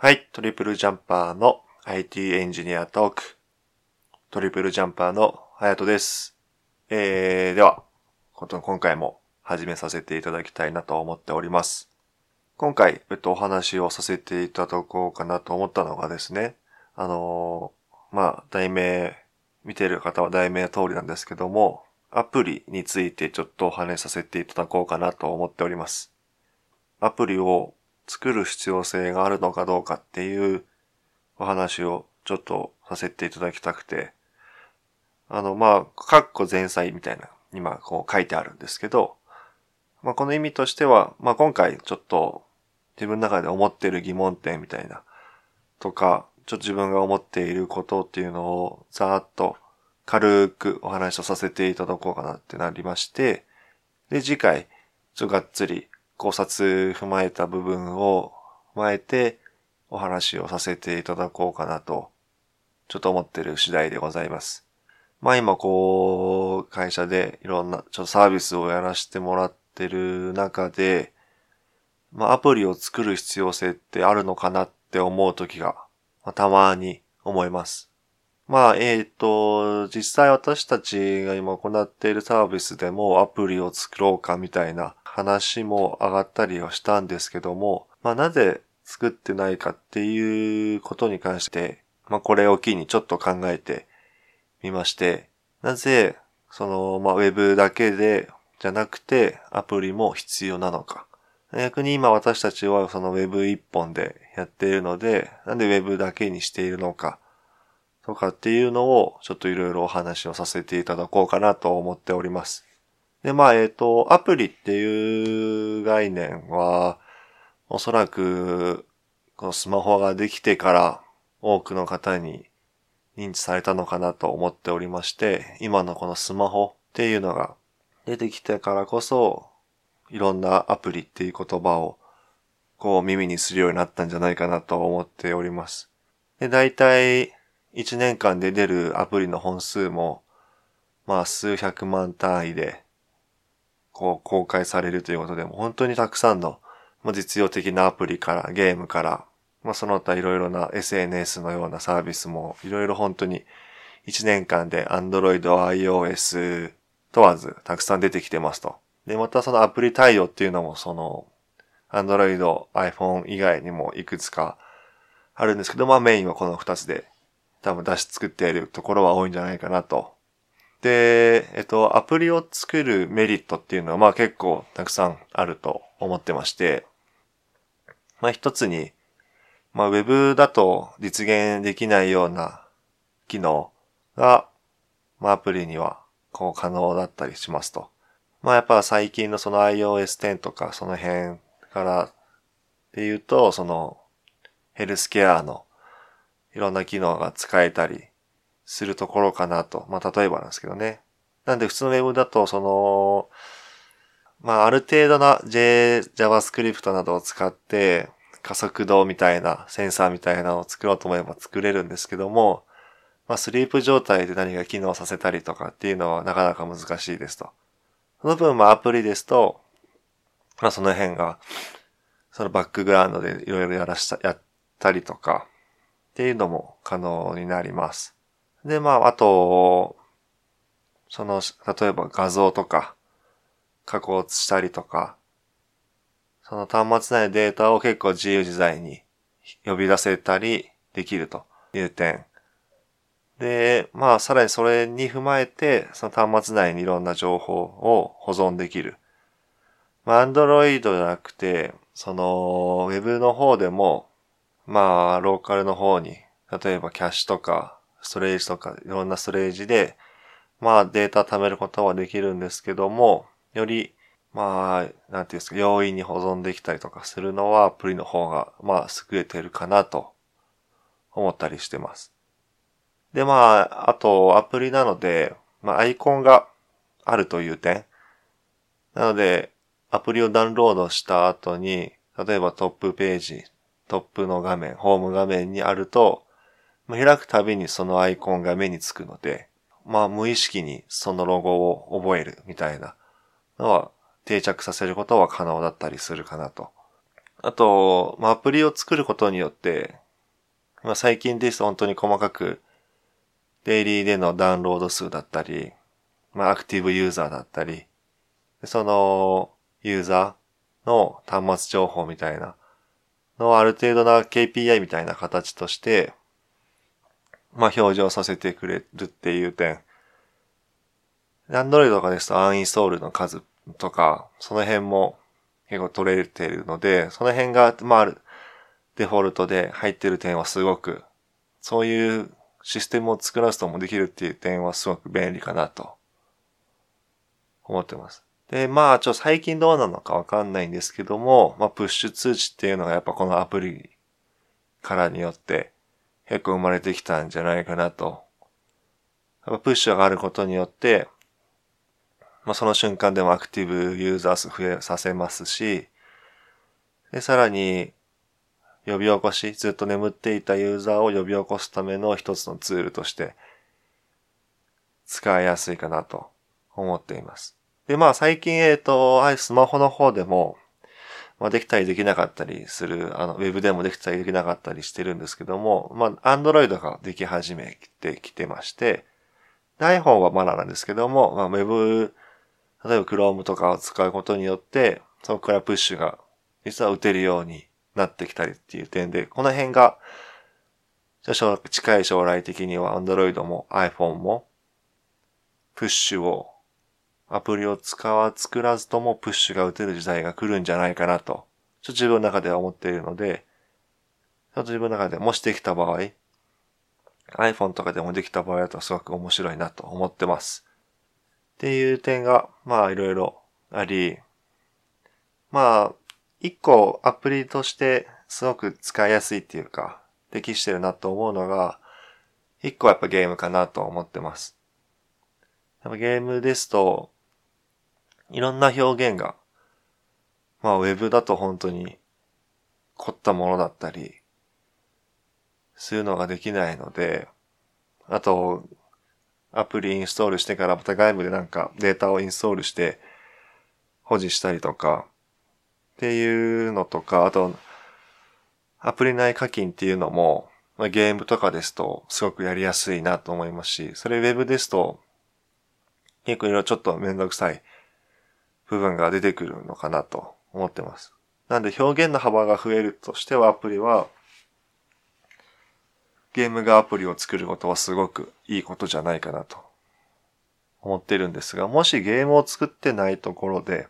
はい、トリプルジャンパーの IT エンジニアトーク。トリプルジャンパーのハヤトです。えー、では、今回も始めさせていただきたいなと思っております。今回、えっと、お話をさせていただこうかなと思ったのがですね、あのーまあ、題名、見てる方は題名通りなんですけども、アプリについてちょっとお話しさせていただこうかなと思っております。アプリを作る必要性があるのかどうかっていうお話をちょっとさせていただきたくて、あの、まあ、カッコ前菜みたいな、今こう書いてあるんですけど、まあ、この意味としては、まあ、今回ちょっと自分の中で思ってる疑問点みたいな、とか、ちょっと自分が思っていることっていうのをざーっと軽くお話をさせていただこうかなってなりまして、で、次回、ちょっとがっつり考察踏まえた部分を踏まえてお話をさせていただこうかなと、ちょっと思ってる次第でございます。まあ今こう、会社でいろんなちょっとサービスをやらせてもらってる中で、まあアプリを作る必要性ってあるのかなって思う時が、まあ、たまに思います。まあ、えっ、と、実際私たちが今行っているサービスでもアプリを作ろうかみたいな話も上がったりはしたんですけども、まあなぜ作ってないかっていうことに関して、まあこれを機にちょっと考えてみまして、なぜ、その、まあウェブだけで、じゃなくてアプリも必要なのか。逆に今私たちはそのウェブ一本でやっているので、なんでウェブだけにしているのか。とかっていうのをちょっといろいろお話をさせていただこうかなと思っております。で、まあ、えっ、と、アプリっていう概念は、おそらく、このスマホができてから多くの方に認知されたのかなと思っておりまして、今のこのスマホっていうのが出てきてからこそ、いろんなアプリっていう言葉をこう耳にするようになったんじゃないかなと思っております。で、大体、1年間で出るアプリの本数も、まあ数百万単位で、こう公開されるということで、も本当にたくさんの、ま、実用的なアプリから、ゲームから、まあその他いろいろな SNS のようなサービスも、いろいろ本当に1年間で Android、iOS 問わずたくさん出てきてますと。で、またそのアプリ対応っていうのも、その、Android、iPhone 以外にもいくつかあるんですけど、まあメインはこの2つで多分出し作っているところは多いんじゃないかなと。で、えっと、アプリを作るメリットっていうのはまあ結構たくさんあると思ってまして、まあ一つに、まあウェブだと実現できないような機能が、まあアプリにはこう可能だったりしますと。まあやっぱ最近のその iOS10 とかその辺からっていうと、そのヘルスケアのいろんな機能が使えたりするところかなと。まあ、例えばなんですけどね。なんで普通の Web だと、その、まあ、ある程度な J、JavaScript などを使って加速度みたいな、センサーみたいなのを作ろうと思えば作れるんですけども、まあ、スリープ状態で何か機能させたりとかっていうのはなかなか難しいですと。その分、まあ、アプリですと、まあ、その辺が、そのバックグラウンドでいろいろやらした、やったりとか、っていうのも可能になります。で、まあ、あと、その、例えば画像とか、加工したりとか、その端末内のデータを結構自由自在に呼び出せたりできるという点。で、まあ、さらにそれに踏まえて、その端末内にいろんな情報を保存できる。まあ、Android じゃなくて、その、Web の方でも、まあ、ローカルの方に、例えばキャッシュとか、ストレージとか、いろんなストレージで、まあ、データ貯めることはできるんですけども、より、まあ、なんていうんですか、容易に保存できたりとかするのは、アプリの方が、まあ、優れてるかなと、思ったりしてます。で、まあ、あと、アプリなので、まあ、アイコンがあるという点。なので、アプリをダウンロードした後に、例えばトップページ、トップの画面、ホーム画面にあると、開くたびにそのアイコンが目につくので、まあ無意識にそのロゴを覚えるみたいなのは定着させることは可能だったりするかなと。あと、まあ、アプリを作ることによって、まあ、最近ですと本当に細かく、デイリーでのダウンロード数だったり、まあ、アクティブユーザーだったり、その、ユーザーの端末情報みたいなのをある程度な KPI みたいな形として、まあ、表示をさせてくれるっていう点。Android とかですとアンインストールの数とか、その辺も結構取れてるので、その辺が、まあ、デフォルトで入ってる点はすごく、そういうシステムを作らせともできるっていう点はすごく便利かなと思ってます。で、まあ、ちょ最近どうなのかわかんないんですけども、まあ、プッシュ通知っていうのがやっぱこのアプリからによって結構生まれてきたんじゃないかなと。やっぱプッシュがあることによって、まあ、その瞬間でもアクティブユーザー数増えさせますし、で、さらに、呼び起こし、ずっと眠っていたユーザーを呼び起こすための一つのツールとして使いやすいかなと思っています。で、まあ最近、えっ、ー、と、スマホの方でも、まあできたりできなかったりする、あの、ウェブでもできたりできなかったりしてるんですけども、まあ、アンドロイドができ始めてきてまして、iPhone はまだなんですけども、まあ、ウェブ、例えば Chrome とかを使うことによって、そこからプッシュが実は打てるようになってきたりっていう点で、この辺が、近い将来的には Android も iPhone も、プッシュをアプリを使わ、作らずともプッシュが打てる時代が来るんじゃないかなと、ちょっと自分の中では思っているので、ちょっと自分の中でもしできた場合、iPhone とかでもできた場合だとすごく面白いなと思ってます。っていう点が、まあいろいろあり、まあ、一個アプリとしてすごく使いやすいっていうか、適してるなと思うのが、一個はやっぱゲームかなと思ってます。ゲームですと、いろんな表現が、まあウェブだと本当に凝ったものだったり、するのができないので、あと、アプリインストールしてからまた外部でなんかデータをインストールして保持したりとか、っていうのとか、あと、アプリ内課金っていうのも、まあ、ゲームとかですとすごくやりやすいなと思いますし、それウェブですと結構いろいろちょっとめんどくさい部分が出てくるのかなと思ってます。なんで表現の幅が増えるとしてはアプリは、ゲームがアプリを作ることはすごくいいことじゃないかなと思ってるんですが、もしゲームを作ってないところで、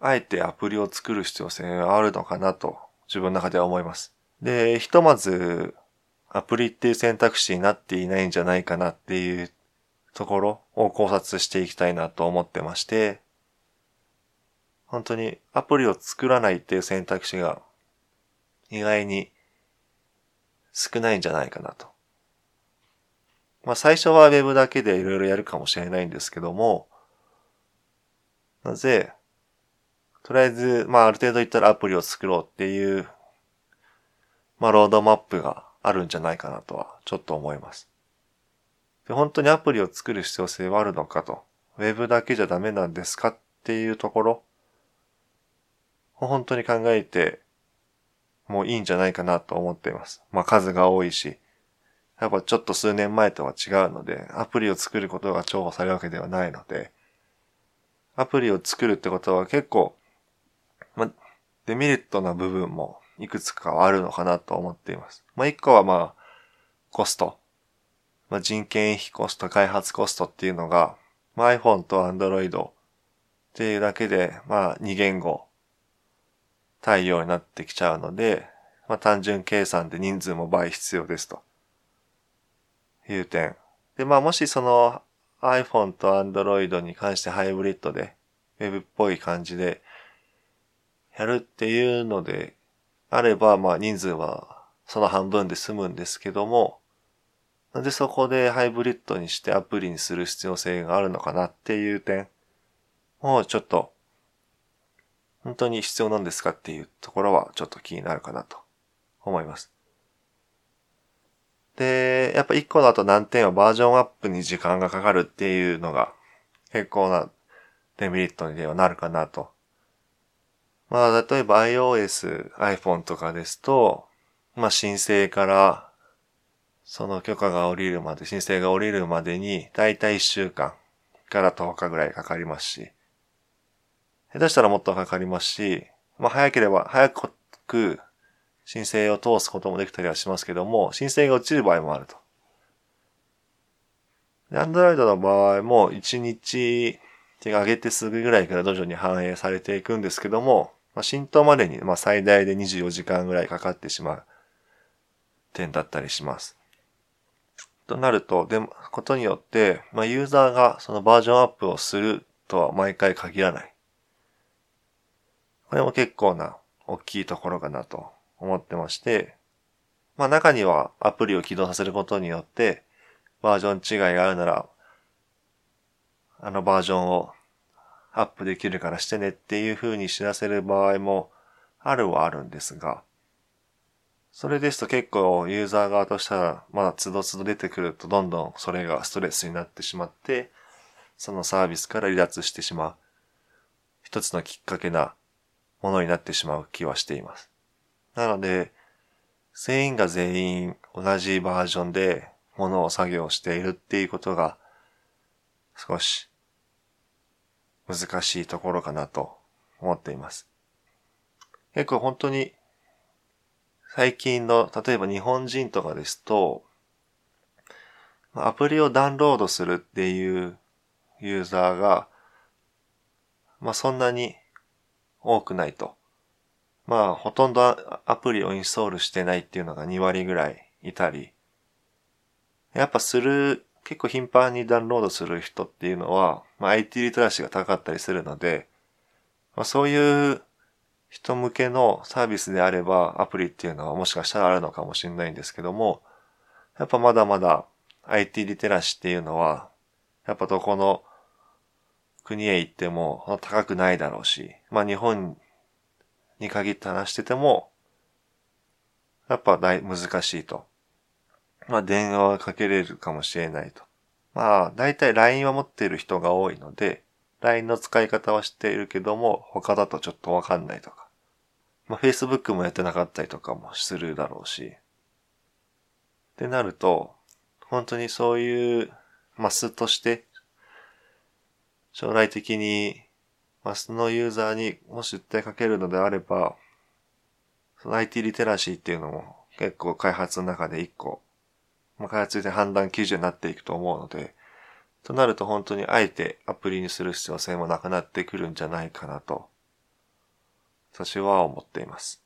あえてアプリを作る必要性があるのかなと自分の中では思います。で、ひとまずアプリっていう選択肢になっていないんじゃないかなっていうところを考察していきたいなと思ってまして、本当にアプリを作らないっていう選択肢が意外に少ないんじゃないかなと。まあ最初は Web だけでいろいろやるかもしれないんですけども、なぜ、とりあえず、まあある程度言ったらアプリを作ろうっていう、まあロードマップがあるんじゃないかなとはちょっと思います。で本当にアプリを作る必要性はあるのかと、ウェブだけじゃダメなんですかっていうところ本当に考えてもういいんじゃないかなと思っています。まあ数が多いし、やっぱちょっと数年前とは違うので、アプリを作ることが重宝されるわけではないので、アプリを作るってことは結構、まデメリットな部分もいくつかはあるのかなと思っています。まあ一個はまあ、コスト。まあ、人件費コスト、開発コストっていうのが、まあ、iPhone と Android っていうだけで、まあ、2言語対応になってきちゃうので、まあ、単純計算で人数も倍必要ですという点。で、まあ、もしその iPhone と Android に関してハイブリッドで Web っぽい感じでやるっていうのであれば、まあ、人数はその半分で済むんですけども、なんでそこでハイブリッドにしてアプリにする必要性があるのかなっていう点をちょっと本当に必要なんですかっていうところはちょっと気になるかなと思います。で、やっぱ一個の後難点はバージョンアップに時間がかかるっていうのが結構なデメリットにはなるかなとまあ、例えば iOS、iPhone とかですと、まあ、申請から、その許可が下りるまで、申請が下りるまでに、だいたい1週間から10日ぐらいかかりますし、下手したらもっとかかりますし、まあ、早ければ、早く申請を通すこともできたりはしますけども、申請が落ちる場合もあると。でアンドロイドの場合も1日手が上げてすぐぐらいから徐々に反映されていくんですけども、まあ、浸透までにまあ最大で24時間ぐらいかかってしまう点だったりします。となると、で、ことによって、まあ、ユーザーがそのバージョンアップをするとは毎回限らない。これも結構な大きいところかなと思ってまして、まあ中にはアプリを起動させることによって、バージョン違いがあるなら、あのバージョンをアップできるからしてねっていう風に知らせる場合もあるはあるんですが、それですと結構ユーザー側としたら、まだ都度都度出てくるとどんどんそれがストレスになってしまって、そのサービスから離脱してしまう。一つのきっかけなものになってしまう気はしています。なので、全員が全員同じバージョンでものを作業しているっていうことが少し難しいところかなと思っています。結構本当に最近の、例えば日本人とかですと、アプリをダウンロードするっていうユーザーが、まあそんなに多くないと。まあほとんどアプリをインストールしてないっていうのが2割ぐらいいたり、やっぱする、結構頻繁にダウンロードする人っていうのは、まあ、IT リテラシーが高かったりするので、まあ、そういう人向けのサービスであればアプリっていうのはもしかしたらあるのかもしれないんですけども、やっぱまだまだ IT リテラシーっていうのは、やっぱどこの国へ行っても高くないだろうし、まあ日本に限って話してても、やっぱ難しいと。まあ電話はかけれるかもしれないと。まあ大体 LINE は持っている人が多いので、LINE の使い方は知っているけども、他だとちょっとわかんないとか。まあ Facebook もやってなかったりとかもするだろうし。ってなると、本当にそういうマスとして、将来的にマスのユーザーにもし訴えかけるのであれば、その IT リテラシーっていうのも結構開発の中で一個まあ、開発で判断基準になっていくと思うので、となると本当にあえてアプリにする必要性もなくなってくるんじゃないかなと、私は思っています。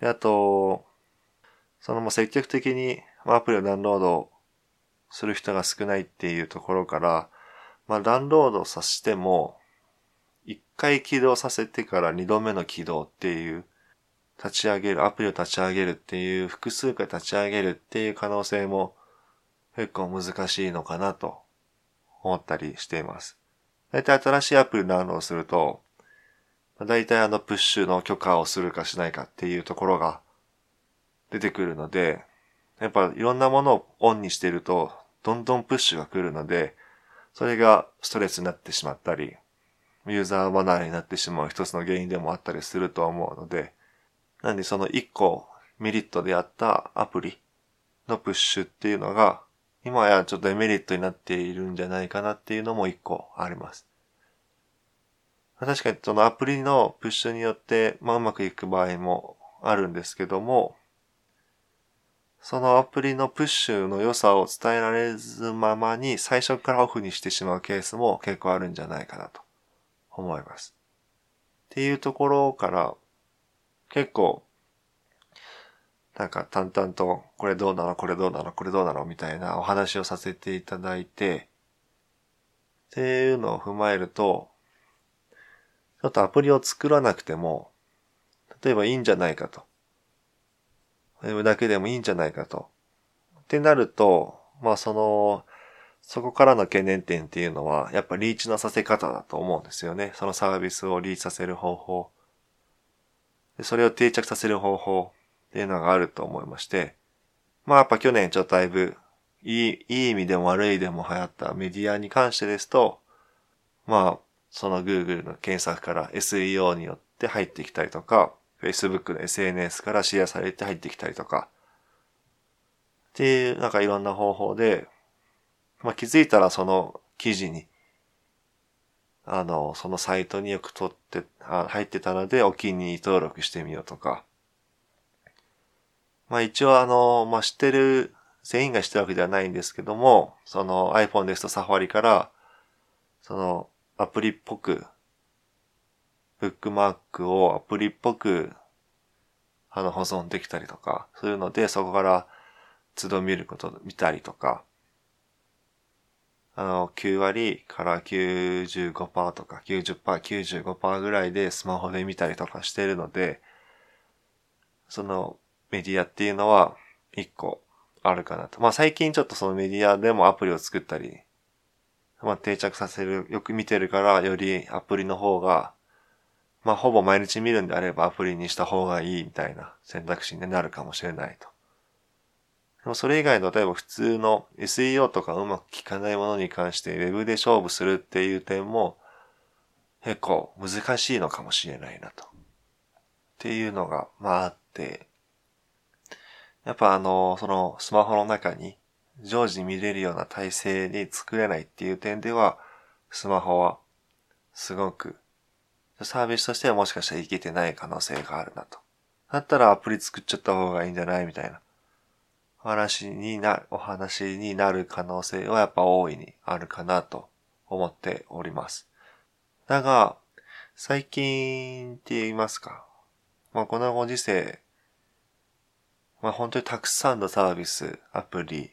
で、あと、そのもう積極的にアプリをダウンロードする人が少ないっていうところから、まあダウンロードさせても、一回起動させてから二度目の起動っていう立ち上げる、アプリを立ち上げるっていう、複数回立ち上げるっていう可能性も結構難しいのかなと思ったりしています。だいたい新しいアプリをダウンロードすると、だいたいあのプッシュの許可をするかしないかっていうところが出てくるので、やっぱいろんなものをオンにしてると、どんどんプッシュが来るので、それがストレスになってしまったり、ユーザー離れになってしまう一つの原因でもあったりすると思うので、なんでその一個メリットであったアプリのプッシュっていうのが、今やちょっとデメリットになっているんじゃないかなっていうのも一個あります。確かにそのアプリのプッシュによって、まあうまくいく場合もあるんですけども、そのアプリのプッシュの良さを伝えられずままに最初からオフにしてしまうケースも結構あるんじゃないかなと思います。っていうところから結構、なんか淡々と、これどうなのこれどうなのこれどうなのみたいなお話をさせていただいて、っていうのを踏まえると、ちょっとアプリを作らなくても、例えばいいんじゃないかと。ウェブだけでもいいんじゃないかと。ってなると、まあその、そこからの懸念点っていうのは、やっぱリーチのさせ方だと思うんですよね。そのサービスをリーチさせる方法。それを定着させる方法っていうのがあると思いまして、まあやっぱ去年ちょっとだいぶいい、いい意味でも悪い意味でも流行ったメディアに関してですと、まあその Google の検索から SEO によって入ってきたりとか、Facebook の SNS からシェアされて入ってきたりとか、っていう、なんかいろんな方法で、まあ、気づいたらその記事に、あの、そのサイトによく撮って、あ入ってたのでお気に入り登録してみようとか。まあ一応あの、まあ知ってる、全員が知ってるわけではないんですけども、その iPhone ですとサファリから、そのアプリっぽく、ブックマークをアプリっぽく、あの保存できたりとか、そういうのでそこから都度見ること、見たりとか、あの、9割から95%とか90%、95%ぐらいでスマホで見たりとかしてるので、そのメディアっていうのは一個あるかなと。まあ最近ちょっとそのメディアでもアプリを作ったり、まあ定着させる、よく見てるからよりアプリの方が、まあほぼ毎日見るんであればアプリにした方がいいみたいな選択肢になるかもしれないと。でもそれ以外の例えば普通の SEO とかうまく効かないものに関して Web で勝負するっていう点も結構難しいのかもしれないなと。っていうのが、まああって、やっぱあの、そのスマホの中に常時見れるような体制に作れないっていう点では、スマホはすごくサービスとしてはもしかしたらいけてない可能性があるなと。だったらアプリ作っちゃった方がいいんじゃないみたいな。話にな、お話になる可能性はやっぱ大いにあるかなと思っております。だが、最近って言いますか。まあこのご時世、まあ本当にたくさんのサービス、アプリ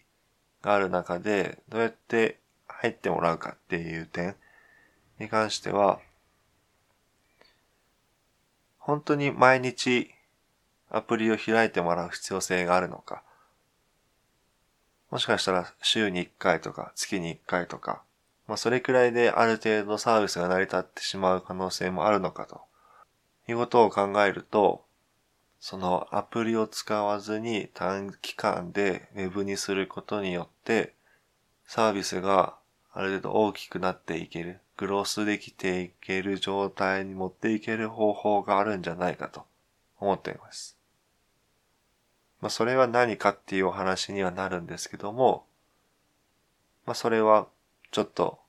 がある中で、どうやって入ってもらうかっていう点に関しては、本当に毎日アプリを開いてもらう必要性があるのか？もしかしたら週に1回とか月に1回とか、まあそれくらいである程度サービスが成り立ってしまう可能性もあるのかということを考えると、そのアプリを使わずに短期間で Web にすることによってサービスがある程度大きくなっていける、グロスできていける状態に持っていける方法があるんじゃないかと思っています。まあ、それは何かっていうお話にはなるんですけども、まあ、それはちょっと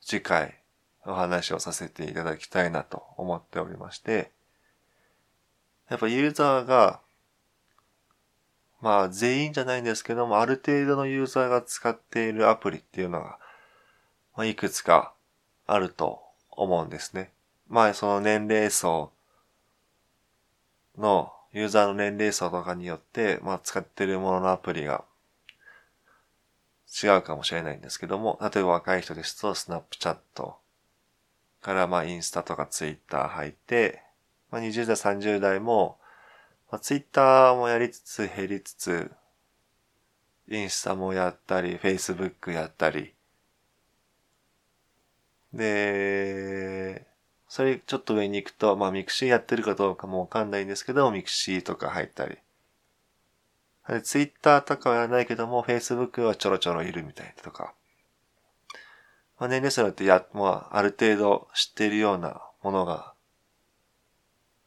次回お話をさせていただきたいなと思っておりまして、やっぱユーザーが、まあ全員じゃないんですけども、ある程度のユーザーが使っているアプリっていうのが、まあ、いくつかあると思うんですね。まあその年齢層のユーザーの年齢層とかによって、まあ使ってるもののアプリが違うかもしれないんですけども、例えば若い人ですと、スナップチャットからまあインスタとかツイッター入って、まあ20代、30代も、まあ、ツイッターもやりつつ減りつつ、インスタもやったり、フェイスブックやったり、で、それちょっと上に行くと、まあ mixi やってるかどうかもわかんないんですけど、 mixi とか入ったり。で、ツイッターとかはやらないけども、フェイスブックはちょろちょろいるみたいなとか。まあ年齢層によってや、まあある程度知っているようなものが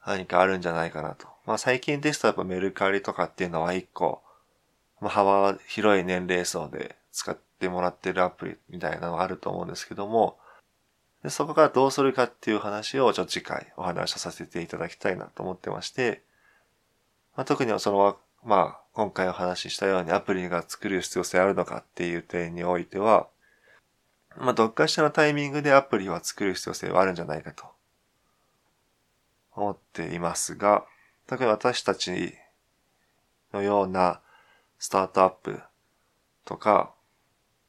何かあるんじゃないかなと。まあ最近ですとやっぱメルカリとかっていうのは一個、まあ幅広い年齢層で使ってもらってるアプリみたいなのがあると思うんですけども、でそこからどうするかっていう話をちょっと次回お話しさせていただきたいなと思ってまして、まあ、特にその、まあ、今回お話ししたようにアプリが作る必要性あるのかっていう点においては、まあ、どっかしらのタイミングでアプリは作る必要性はあるんじゃないかと思っていますが、特に私たちのようなスタートアップとか、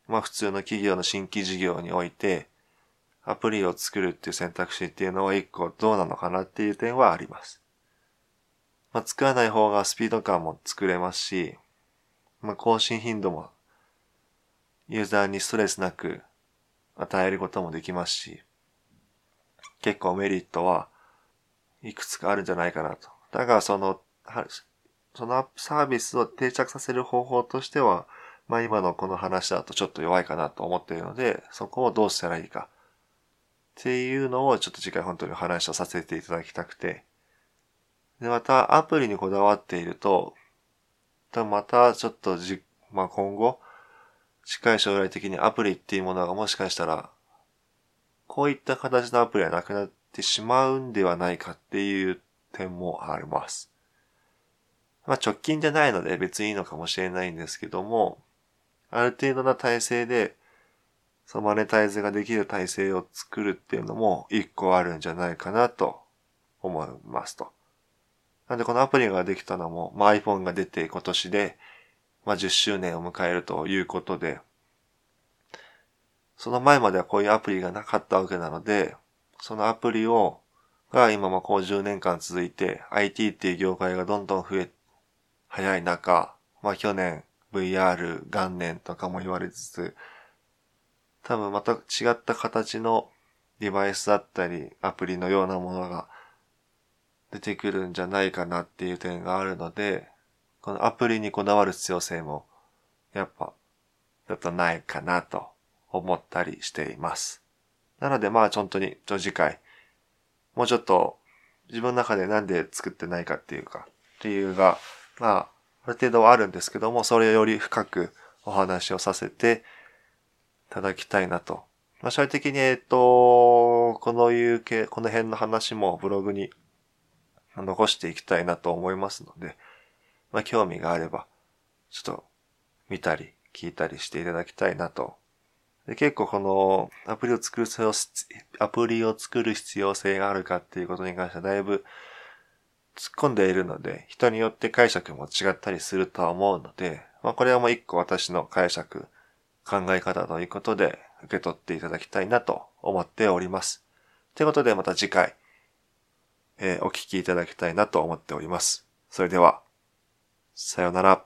まあ普通の企業の新規事業において、アプリを作るっていう選択肢っていうのは一個どうなのかなっていう点はあります。まあ、作らない方がスピード感も作れますし、まあ、更新頻度もユーザーにストレスなく与えることもできますし、結構メリットはいくつかあるんじゃないかなと。だからその、そのサービスを定着させる方法としては、まあ今のこの話だとちょっと弱いかなと思っているので、そこをどうしたらいいか。っていうのをちょっと次回本当にお話をさせていただきたくて。で、またアプリにこだわっていると、またちょっとじ、まあ、今後、近い将来的にアプリっていうものがもしかしたら、こういった形のアプリはなくなってしまうんではないかっていう点もあります。まあ直近じゃないので別にいいのかもしれないんですけども、ある程度な体制で、そのマネタイズができる体制を作るっていうのも一個あるんじゃないかなと思いますと。なんでこのアプリができたのも、まあ、iPhone が出て今年で、まあ、10周年を迎えるということで、その前まではこういうアプリがなかったわけなので、そのアプリを、が今もこう10年間続いて、IT っていう業界がどんどん増え、早い中、まあ去年 VR 元年とかも言われつつ、多分また違った形のデバイスだったり、アプリのようなものが出てくるんじゃないかなっていう点があるので、このアプリにこだわる必要性も、やっぱ、ちょっとないかなと思ったりしています。なのでまあ本当に、次回、もうちょっと自分の中でなんで作ってないかっていうか、理由が、まあ、ある程度はあるんですけども、それより深くお話をさせてただきたいなと。まあ、将来的に、えっと、このいう系、この辺の話もブログに残していきたいなと思いますので、まあ、興味があれば、ちょっと見たり聞いたりしていただきたいなとで結構このアプリを作る、アプリを作る必要性があるかっていうことに関してはだいぶ突っ込んでいるので、人によって解釈も違ったりするとは思うので、まあこれはもう一個私の解釈、考え方ということで受け取っていただきたいなと思っております。ということでまた次回、えー、お聞きいただきたいなと思っております。それでは、さようなら。